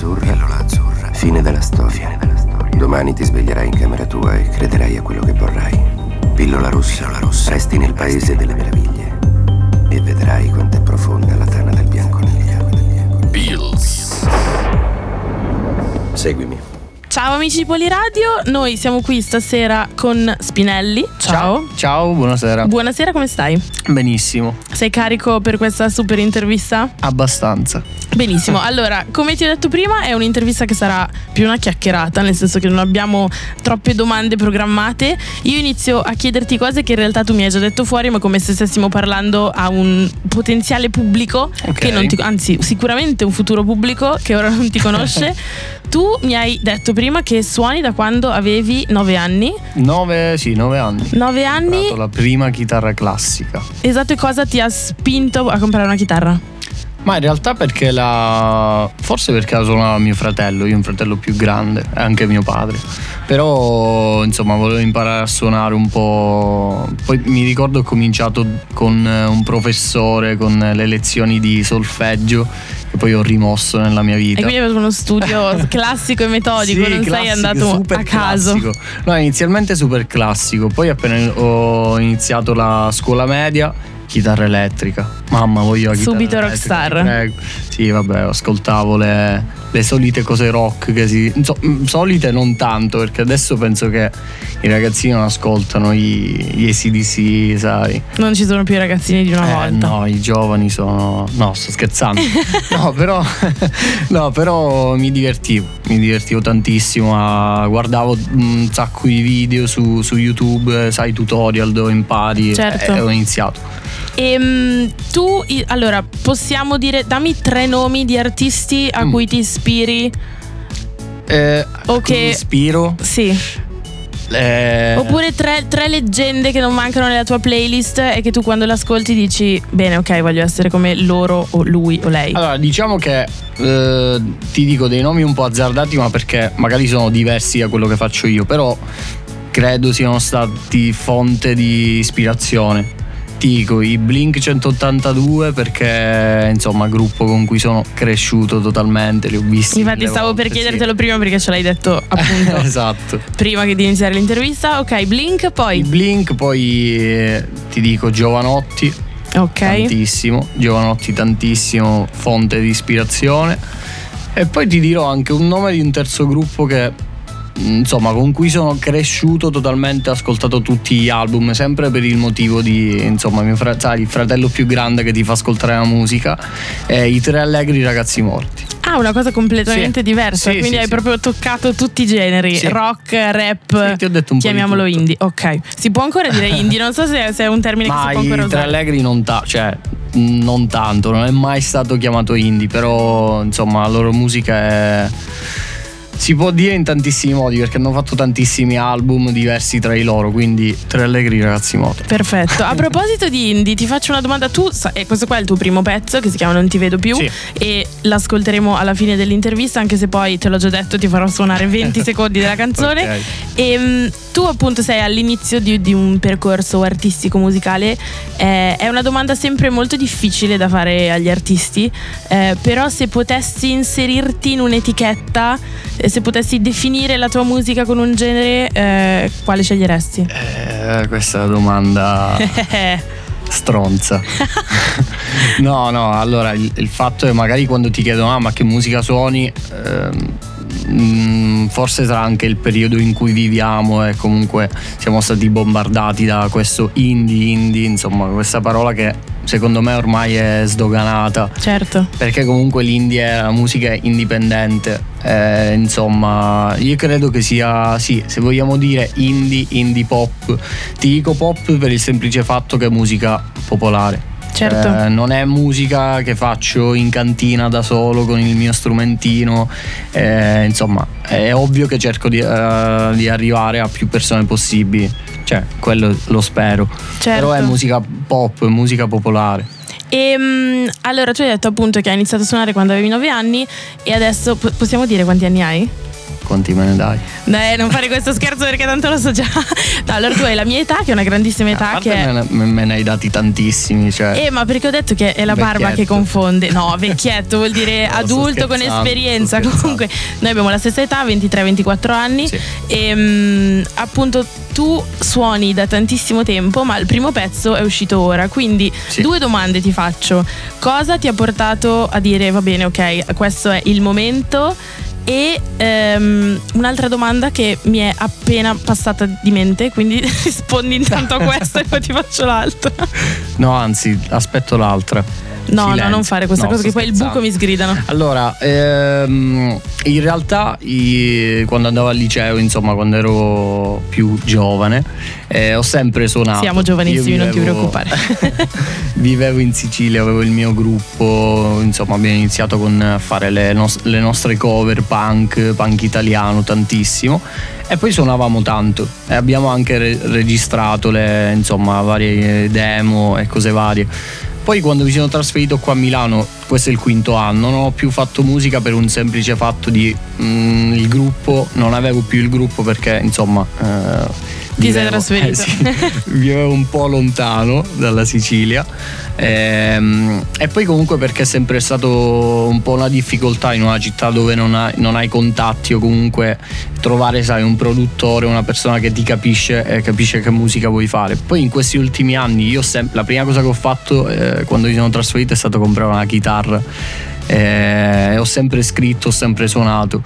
azzurra. Pillola azzurra. Fine della storia. Fine della storia. Domani ti sveglierai in camera tua e crederai a quello che vorrai. Pillola rossa. Pillola rossa. Resti nel paese delle meraviglie. E vedrai quanto è profonda la tana del bianconiglio. Pills. Seguimi. Ciao amici di Poliradio, noi siamo qui stasera con Spinelli. Ciao. Ciao, buonasera. Buonasera, come stai? Benissimo. Sei carico per questa super intervista? Abbastanza. Benissimo, allora, come ti ho detto prima, è un'intervista che sarà più una chiacchierata, nel senso che non abbiamo troppe domande programmate. Io inizio a chiederti cose che in realtà tu mi hai già detto fuori, ma come se stessimo parlando a un potenziale pubblico, Ok. che non ti, anzi, sicuramente un futuro pubblico che ora non ti conosce. tu mi hai detto prima che suoni da quando avevi 9 anni. Nove, sì, nove anni. 9 Ho anni, la prima chitarra classica. esatto, e cosa ti ha spinto a comprare una chitarra? Ma in realtà perché la. Forse perché la suonava mio fratello, io ho un fratello più grande, anche mio padre. Però insomma volevo imparare a suonare un po'. Poi mi ricordo ho cominciato con eh, un professore, con le lezioni di solfeggio, che poi ho rimosso nella mia vita. E quindi avevo uno studio classico e metodico, Sì, non sei classico, andato super a caso. classico. No, inizialmente super classico, poi appena ho iniziato la scuola media, chitarra elettrica. Mamma, voglio la Subito elettrica, rockstar. prego. Sì, vabbè, ascoltavo le, le solite cose rock che si... inso- mm, solite non tanto, perché adesso penso che i ragazzini non ascoltano gli, gli ACDC, sai. Non ci sono più i ragazzini di una Eh, volta. no, i giovani sono. No, sto scherzando. no, però. no, però mi divertivo. Mi divertivo tantissimo. a- Guardavo un sacco di video su, su YouTube, sai, tutorial dove impari. Certo. E ho iniziato. Ehm, tu, allora, possiamo dire, dammi tre nomi di artisti a Mm. cui ti ispiri. Eh, Ok. Mi ispiro. Sì. eh, Oppure tre, tre leggende che non mancano nella tua playlist e che tu quando l'ascolti dici, bene, ok, voglio essere come loro o lui o lei. Allora, diciamo che eh, ti dico dei nomi un po' azzardati, ma perché magari sono diversi da quello che faccio io, però credo siano stati fonte di ispirazione. Ti dico i Blink 182 perché insomma gruppo con cui sono cresciuto totalmente, li ho visti. Infatti stavo volte, per sì. chiedertelo prima perché ce l'hai detto appunto esatto. prima che di iniziare l'intervista. Ok, Blink, I poi. Blink, poi eh, ti dico Giovanotti, Ok. tantissimo, Giovanotti tantissimo, fonte di ispirazione. E poi ti dirò anche un nome di un terzo gruppo che insomma con cui sono cresciuto totalmente, ho ascoltato tutti gli album, sempre per il motivo di insomma mio fra- sai, il fratello più grande che ti fa ascoltare la musica, e i tre allegri ragazzi morti. Ah, una cosa completamente Sì. diversa. Sì, quindi sì, hai proprio toccato tutti i generi: rock, rap. Sì, ti ho detto un po' chiamiamolo tutto. indie. Ok. Si può ancora dire indie? Non so se, se è un termine che Ma si può i ancora tre usare. allegri non, ta- cioè, non tanto, non è mai stato chiamato indie, però insomma la loro musica è... Si può dire in tantissimi modi perché hanno fatto tantissimi album diversi tra i loro, quindi Tre Allegri ragazzi moto. Perfetto. A proposito di indie, ti faccio una domanda. Tu, sa- eh, questo qua è il tuo primo pezzo che si chiama Non ti vedo più Sì. e l'ascolteremo alla fine dell'intervista, anche se poi te l'ho già detto, ti farò suonare 20 secondi della canzone. Ok. E mm, tu appunto sei all'inizio di, di un percorso artistico musicale, Eh, è una domanda sempre molto difficile da fare agli artisti, eh, però se potessi inserirti in un'etichetta, eh, se potessi definire la tua musica con un genere, eh, quale sceglieresti? Eh, questa è una domanda stronza. no, no, allora il, il fatto è magari quando ti chiedono ah ma che musica suoni, ehm, mm, forse sarà anche il periodo in cui viviamo e comunque siamo stati bombardati da questo indie, indie, insomma questa parola che secondo me ormai è sdoganata certo. perché comunque l'indie è la musica indipendente. Eh, insomma, io credo che sia, sì, se vogliamo dire indie, indie pop, ti dico pop per il semplice fatto che è musica popolare. Certo. Eh, non è musica che faccio in cantina da solo con il mio strumentino. Eh, insomma, è ovvio che cerco di, eh, di arrivare a più persone possibili. Cioè, quello lo spero. Certo. Però è musica pop, musica popolare. E mm, allora tu hai detto appunto che hai iniziato a suonare quando avevi 9 anni e adesso po- possiamo dire quanti anni hai? Quanti me ne dai? Dai, non fare questo scherzo perché tanto lo so già. No, allora tu hai la mia età, che è una grandissima età. Che me, ne- me ne hai dati tantissimi, cioè. Eh, ma perché ho detto che è la barba che Vecchietto. confonde. No, vecchietto vuol dire No, adulto con esperienza. Comunque, noi abbiamo la stessa età, 23-24 anni. Sì. E mm, appunto tu suoni da tantissimo tempo, ma il primo pezzo è uscito ora. Quindi Sì. due domande ti faccio. Cosa ti ha portato a dire va bene, ok, questo è il momento? E ehm, un'altra domanda che mi è appena passata di mente, quindi rispondi intanto a questa e poi ti faccio l'altra. No, anzi, aspetto l'altra. No, Silenzio. no, non fare questa No, cosa che poi il buco mi sgridano. Allora, ehm, in realtà i- quando andavo al liceo, insomma, quando ero più giovane, eh, ho sempre suonato. Siamo giovanissimi, Io non ti vivevo- preoccupare. vivevo in Sicilia, avevo il mio gruppo, insomma, abbiamo iniziato con a fare le, nos- le nostre cover punk, punk italiano tantissimo. E poi suonavamo tanto e abbiamo anche re- registrato le, insomma, varie demo e cose varie. Poi quando mi sono trasferito qua a Milano, questo è il quinto anno, non ho più fatto musica per un semplice fatto di mm, il gruppo, non avevo più il gruppo perché insomma... eh, Ti sei trasferito. eh sì, vivevo un po' lontano dalla Sicilia Ehm, e poi comunque perché è sempre stato un po' una difficoltà in una città dove non hai, non hai contatti o comunque trovare sai un produttore una persona che ti capisce e capisce che musica vuoi fare. Poi in questi ultimi anni io sem- la prima cosa che ho fatto eh, quando mi sono trasferito è stato comprare una chitarra Eh, e ho sempre scritto ho sempre suonato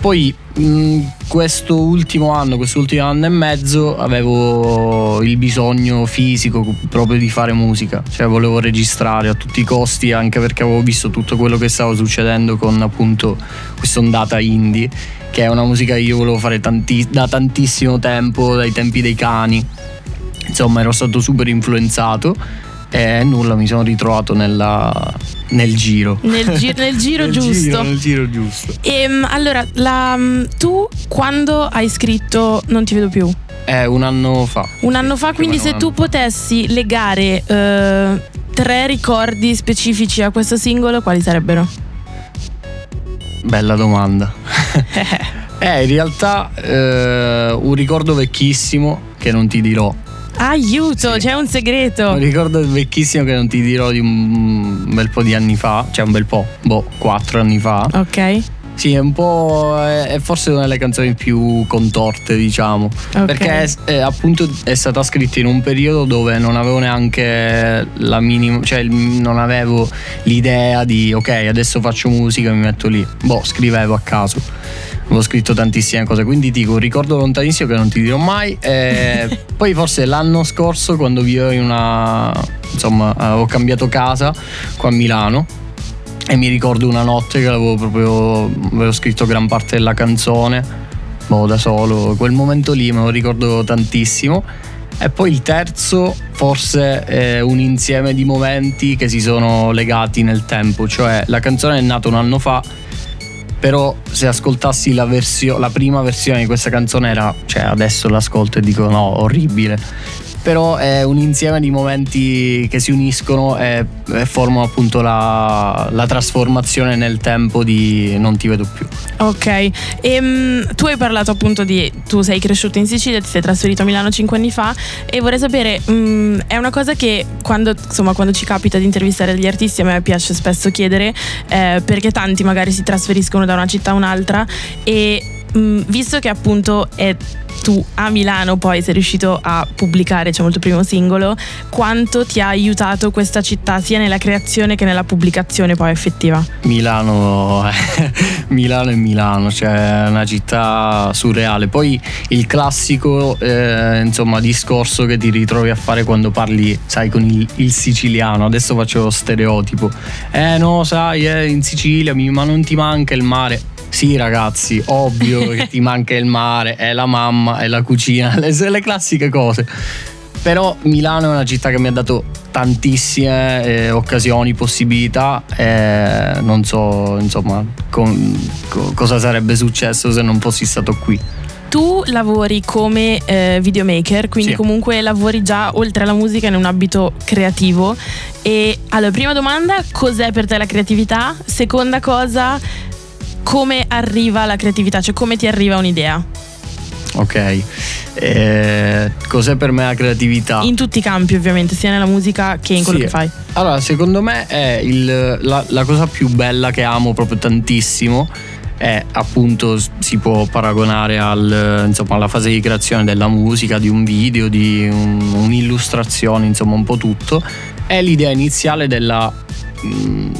poi mh, questo ultimo anno, questo ultimo anno e mezzo avevo il bisogno fisico proprio di fare musica, cioè volevo registrare a tutti i costi anche perché avevo visto tutto quello che stava succedendo con appunto questa ondata indie, che è una musica che io volevo fare tanti- da tantissimo tempo, dai tempi dei cani. Insomma, ero stato super influenzato e nulla, mi sono ritrovato nella- nel giro. Nel, gi- nel giro Nel giusto. Giro, nel giro giusto. Ehm, allora, la- tu quando hai scritto Non ti vedo più? Eh, un anno fa. Un anno fa, quindi se tu fa. potessi legare eh, tre ricordi specifici a questo singolo, quali sarebbero? Bella domanda. eh, in realtà eh, un ricordo vecchissimo che non ti dirò. Aiuto, Sì. c'è un segreto. Un ricordo vecchissimo che non ti dirò di un bel po' di anni fa, cioè un bel po', boh, quattro anni fa. Ok. Sì, è un po'. è, forse una delle canzoni più contorte, diciamo. Ok. Perché è- è, appunto è stata scritta in un periodo dove non avevo neanche la minima. cioè non avevo l'idea di ok, adesso faccio musica e mi metto lì. Boh, scrivevo a caso. Avevo scritto tantissime cose, quindi dico un ricordo lontanissimo che non ti dirò mai. E poi forse l'anno scorso quando vivevo in una. insomma, ho cambiato casa qua a Milano e mi ricordo una notte che avevo proprio avevo scritto gran parte della canzone boh da solo quel momento lì me lo ricordo tantissimo e poi il terzo forse è un insieme di momenti che si sono legati nel tempo cioè la canzone è nata un anno fa però se ascoltassi la, versio- la prima versione di questa canzone era cioè adesso l'ascolto e dico no orribile però è un insieme di momenti che si uniscono e, e formano appunto la, la trasformazione nel tempo di Non ti vedo più. Ok, Ehm, tu hai parlato appunto di tu sei cresciuto in Sicilia, ti sei trasferito a Milano cinque anni fa e vorrei sapere, mm, è una cosa che quando, insomma, quando ci capita di intervistare degli artisti a me piace spesso chiedere eh, perché tanti magari si trasferiscono da una città a un'altra e mm, visto che appunto è tu a Milano poi sei riuscito a pubblicare diciamo il tuo primo singolo, quanto ti ha aiutato questa città sia nella creazione che nella pubblicazione poi effettiva? Milano, è Milano, cioè una città surreale. Poi il classico eh, insomma discorso che ti ritrovi a fare quando parli, sai, con il, il siciliano. Adesso faccio lo stereotipo. Eh no, sai, eh, in Sicilia, ma non ti manca il mare. Sì, ragazzi, ovvio che ti manca il mare, è la mamma, è la cucina, le, le classiche cose. Però Milano è una città che mi ha dato tantissime eh, occasioni, possibilità e non so insomma con- co- cosa sarebbe successo se non fossi stato qui. Tu lavori come eh, videomaker, quindi Sì. comunque lavori già oltre alla musica in un ambito creativo. E allora, prima domanda, cos'è per te la creatività? Seconda cosa, come arriva la creatività, cioè come ti arriva un'idea. Ok, eh, cos'è per me la creatività? In tutti i campi ovviamente, sia nella musica che in quello Sì. che fai. Allora, secondo me è il- la, la cosa più bella che amo proprio tantissimo. È appunto si può paragonare al, insomma, alla fase di creazione della musica, di un video, di un- un'illustrazione, insomma, un po' tutto. È l'idea iniziale della. mm,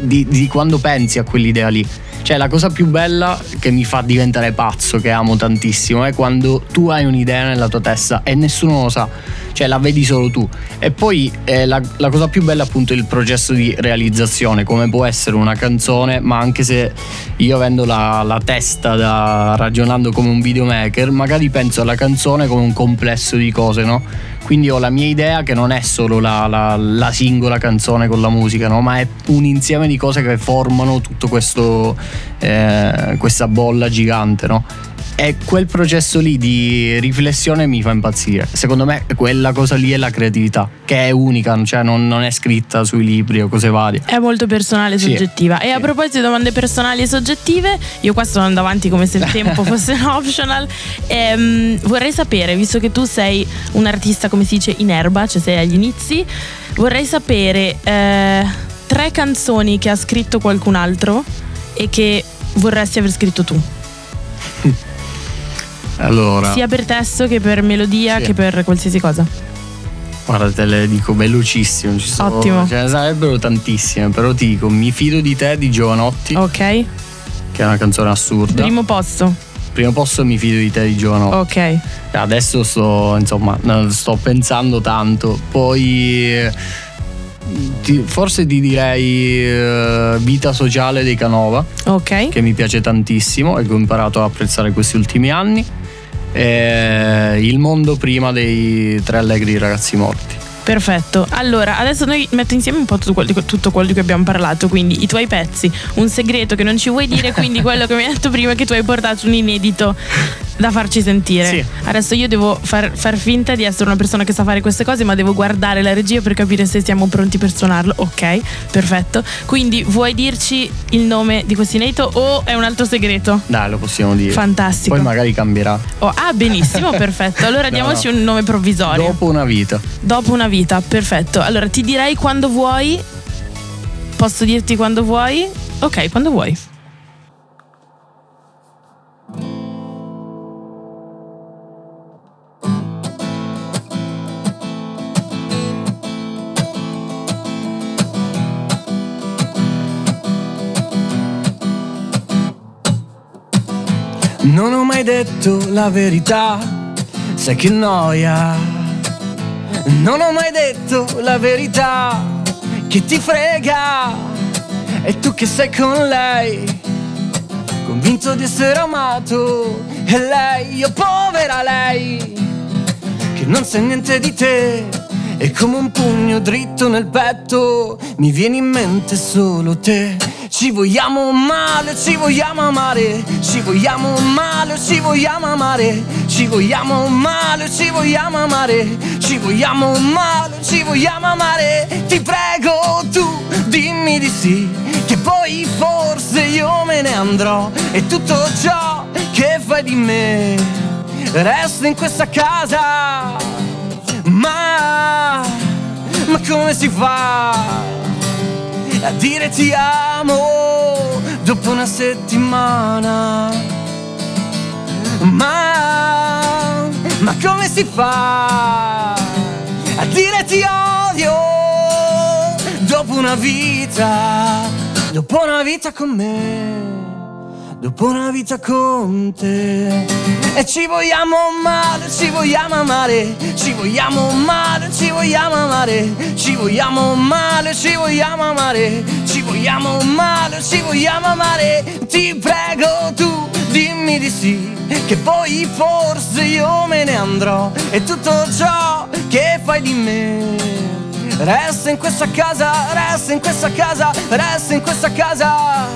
di, di quando pensi a quell'idea lì. Cioè, la cosa più bella che mi fa diventare pazzo, che amo tantissimo, è quando tu hai un'idea nella tua testa e nessuno lo sa, cioè la vedi solo tu. E poi eh, la, la cosa più bella, appunto, è il processo di realizzazione, come può essere una canzone, ma anche se io avendo la, la testa da, ragionando come un videomaker, magari penso alla canzone come un complesso di cose, no? Quindi ho la mia idea che non è solo la, la- la singola canzone con la musica, no? ma è un insieme di cose che formano questo, eh, questa bolla gigante. No? E quel processo lì di riflessione mi fa impazzire. Secondo me quella cosa lì è la creatività, che è unica, cioè non, non è scritta sui libri o cose varie. È molto personale e Sì. soggettiva. E a Sì. proposito di domande personali e soggettive, io qua sto andando avanti come se il tempo fosse un optional. Ehm, vorrei sapere, visto che tu sei un artista, come si dice, in erba, cioè sei agli inizi, vorrei sapere eh, tre canzoni che ha scritto qualcun altro e che vorresti aver scritto tu. Allora, Sia per testo che per melodia Sì. che per qualsiasi cosa. guarda, te le dico velocissimo. Ci sono, Ottimo. Ce ne sarebbero tantissime, però ti dico Mi fido di te di Giovanotti, Ok? che è una canzone assurda. Primo posto. Primo posto Mi fido di te di Giovanotti. Ok. Adesso sto, insomma, sto pensando tanto. Poi ti- forse ti direi eh, Vita sociale dei Canova, Ok. che mi piace tantissimo e che ho imparato ad apprezzare questi ultimi anni. E Il mondo prima dei tre allegri ragazzi morti. Perfetto, allora adesso noi metto insieme un po' tutto quello, tutto quello di cui abbiamo parlato, quindi i tuoi pezzi, un segreto che non ci vuoi dire, quindi quello che mi hai detto prima che tu hai portato un inedito da farci sentire. Sì. Adesso io devo far, far finta di essere una persona che sa fare queste cose, ma devo guardare la regia per capire se siamo pronti per suonarlo. Ok, perfetto. Quindi vuoi dirci il nome di questo inedito o è un altro segreto? Dai, lo possiamo dire. Fantastico. Poi magari cambierà. Oh, ah, benissimo, perfetto. Allora No, diamoci no. un nome provvisorio. Dopo una vita. Dopo una vita, perfetto. Allora ti direi quando vuoi. Posso dirti quando vuoi? Ok, quando vuoi. Non ho mai detto la verità, sai che noia. Non ho mai detto la verità, che ti frega. E tu che sei con lei, convinto di essere amato. E lei, io povera lei, che non sa niente di te. E come un pugno dritto nel petto, mi viene in mente solo te. Ci vogliamo male, ci vogliamo amare, ci vogliamo male, ci vogliamo amare, ci vogliamo male, ci vogliamo amare, ci vogliamo male, ci vogliamo amare. Ti prego tu, dimmi di sì, che poi forse io me ne andrò e tutto ciò che fai di me resta in questa casa. Ma, ma come si fa? A dire ti amo dopo una settimana. Ma, ma come si fa a dire ti odio dopo una vita, dopo una vita con me, dopo una vita con te? E ci vogliamo male, ci vogliamo amare, ci vogliamo male, ci vogliamo amare, ci vogliamo male, ci vogliamo amare, ci vogliamo male, ci vogliamo amare. Ti prego tu, dimmi di sì, che poi forse io me ne andrò e tutto ciò che fai di me. Resta in questa casa, resta in questa casa, resta in questa casa,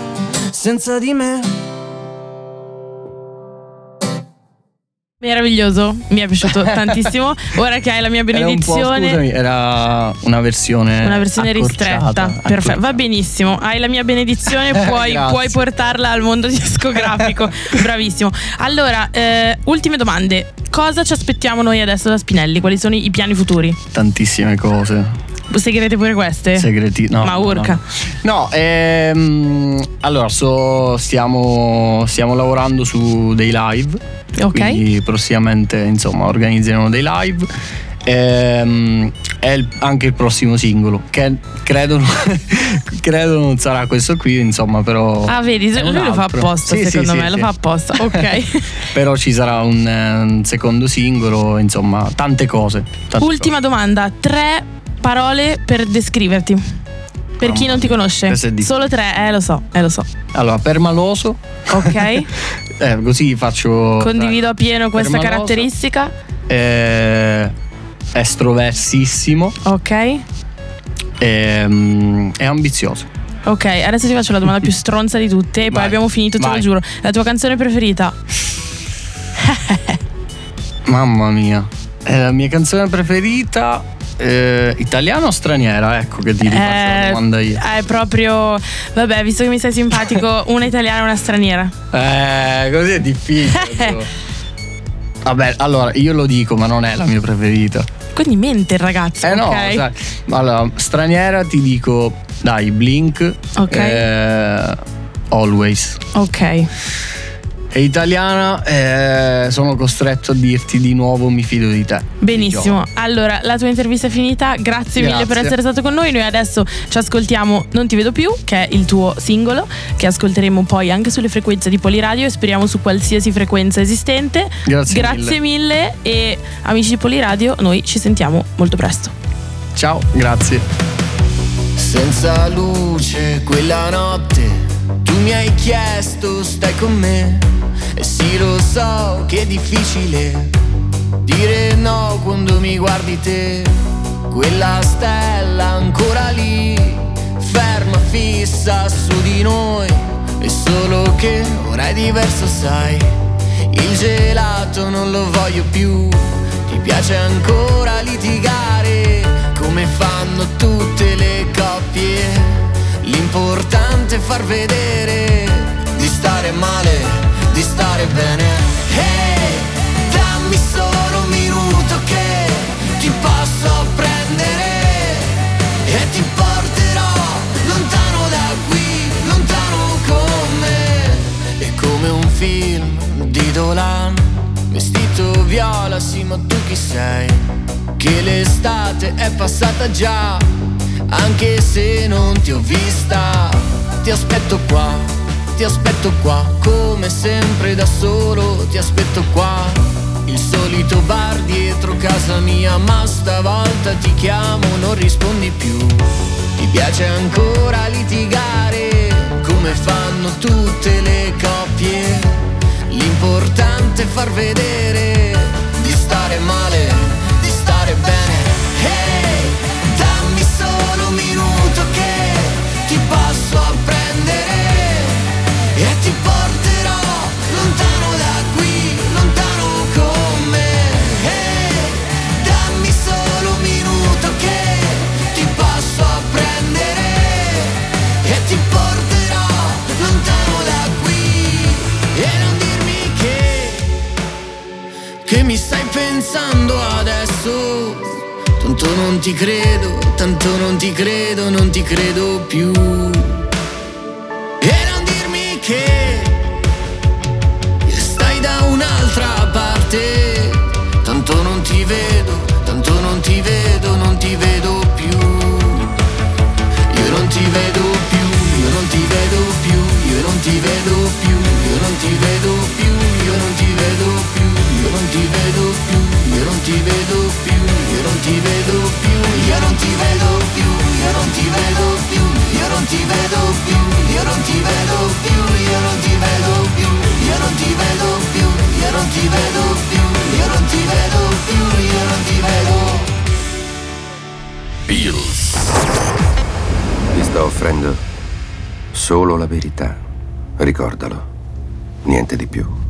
senza di me. Meraviglioso, mi è piaciuto tantissimo. Ora che hai la mia benedizione. Era, un era una versione. Una versione ristretta. Perfetto, va benissimo. Hai la mia benedizione, puoi, puoi portarla al mondo discografico. Bravissimo. Allora, eh, ultime domande. Cosa ci aspettiamo noi adesso da Spinelli? Quali sono i piani futuri? Tantissime cose. Segrete pure queste? Segreti, no. Ma urca. No, no ehm, allora so, stiamo, stiamo lavorando su dei live Ok. Quindi prossimamente insomma organizzeremo dei live. Ehm, è il, anche il prossimo singolo che credo, credo, non sarà questo qui insomma però ah vedi lui lo fa apposta sì, secondo sì, me sì, lo fa apposta ok però ci sarà un, un, secondo singolo insomma tante cose tante ultima cose. domanda tre parole per descriverti per chi non ti conosce solo tre eh lo so eh lo so allora permaloso ok Eh, così faccio. Condivido appieno questa caratteristica. Eh, estroversissimo. Ok. E, ehm, è ambizioso. Ok, adesso ti faccio la domanda più stronza di tutte e poi Vai. abbiamo finito, te Vai. lo giuro. La tua canzone preferita? Mamma mia. È la mia canzone preferita eh, italiana o straniera? Ecco che ti eh, faccio la domanda io. È proprio. Vabbè, visto che mi sei simpatico, una italiana e una straniera. Eh, così è difficile. Vabbè, allora io lo dico, ma non è la mia preferita. Quindi mente il ragazzo. Eh no, okay. sai, allora, straniera ti dico, dai, Blink. Ok. Eh, always. Ok e italiana, eh, sono costretto a dirti di nuovo mi fido di te. Benissimo, allora la tua intervista è finita, grazie, grazie, mille per essere stato con noi, noi adesso ci ascoltiamo Non ti vedo più, che è il tuo singolo, che ascolteremo poi anche sulle frequenze di Poliradio e speriamo su qualsiasi frequenza esistente. Grazie, grazie mille. mille e amici di Poliradio, noi ci sentiamo molto presto. Ciao, grazie. Senza luce quella notte tu mi hai chiesto stai con me e sì lo so che è difficile dire no quando mi guardi te. Quella stella ancora lì, ferma fissa su di noi. E solo che ora è diverso sai, il gelato non lo voglio più. Ti piace ancora litigare come fanno tutte le coppie. L'importante è far vedere di stare male stare bene. Hey, dammi solo un minuto che ti posso prendere E ti porterò lontano da qui, lontano con me. È come un film di Dolan Vestito viola, sì ma tu chi sei? Che l'estate è passata già Anche se non ti ho vista Ti aspetto qua ti aspetto qua, come sempre da solo, ti aspetto qua. Il solito bar dietro casa mia, ma stavolta ti chiamo, non rispondi più. Ti piace ancora litigare, come fanno tutte le coppie. L'importante è far vedere di stare male, pensando adesso. Tanto non ti credo, tanto non ti credo, non ti credo più. che stai da un'altra parte. Tanto non ti vedo, tanto non ti vedo, non ti vedo più. Io non ti vedo più, io non ti vedo più, io non ti vedo più, io non ti vedo più, ti vedo più, io non ti vedo più, io non ti vedo. Pills. Ti sto offrendo solo la verità. Ricordalo. Niente di più.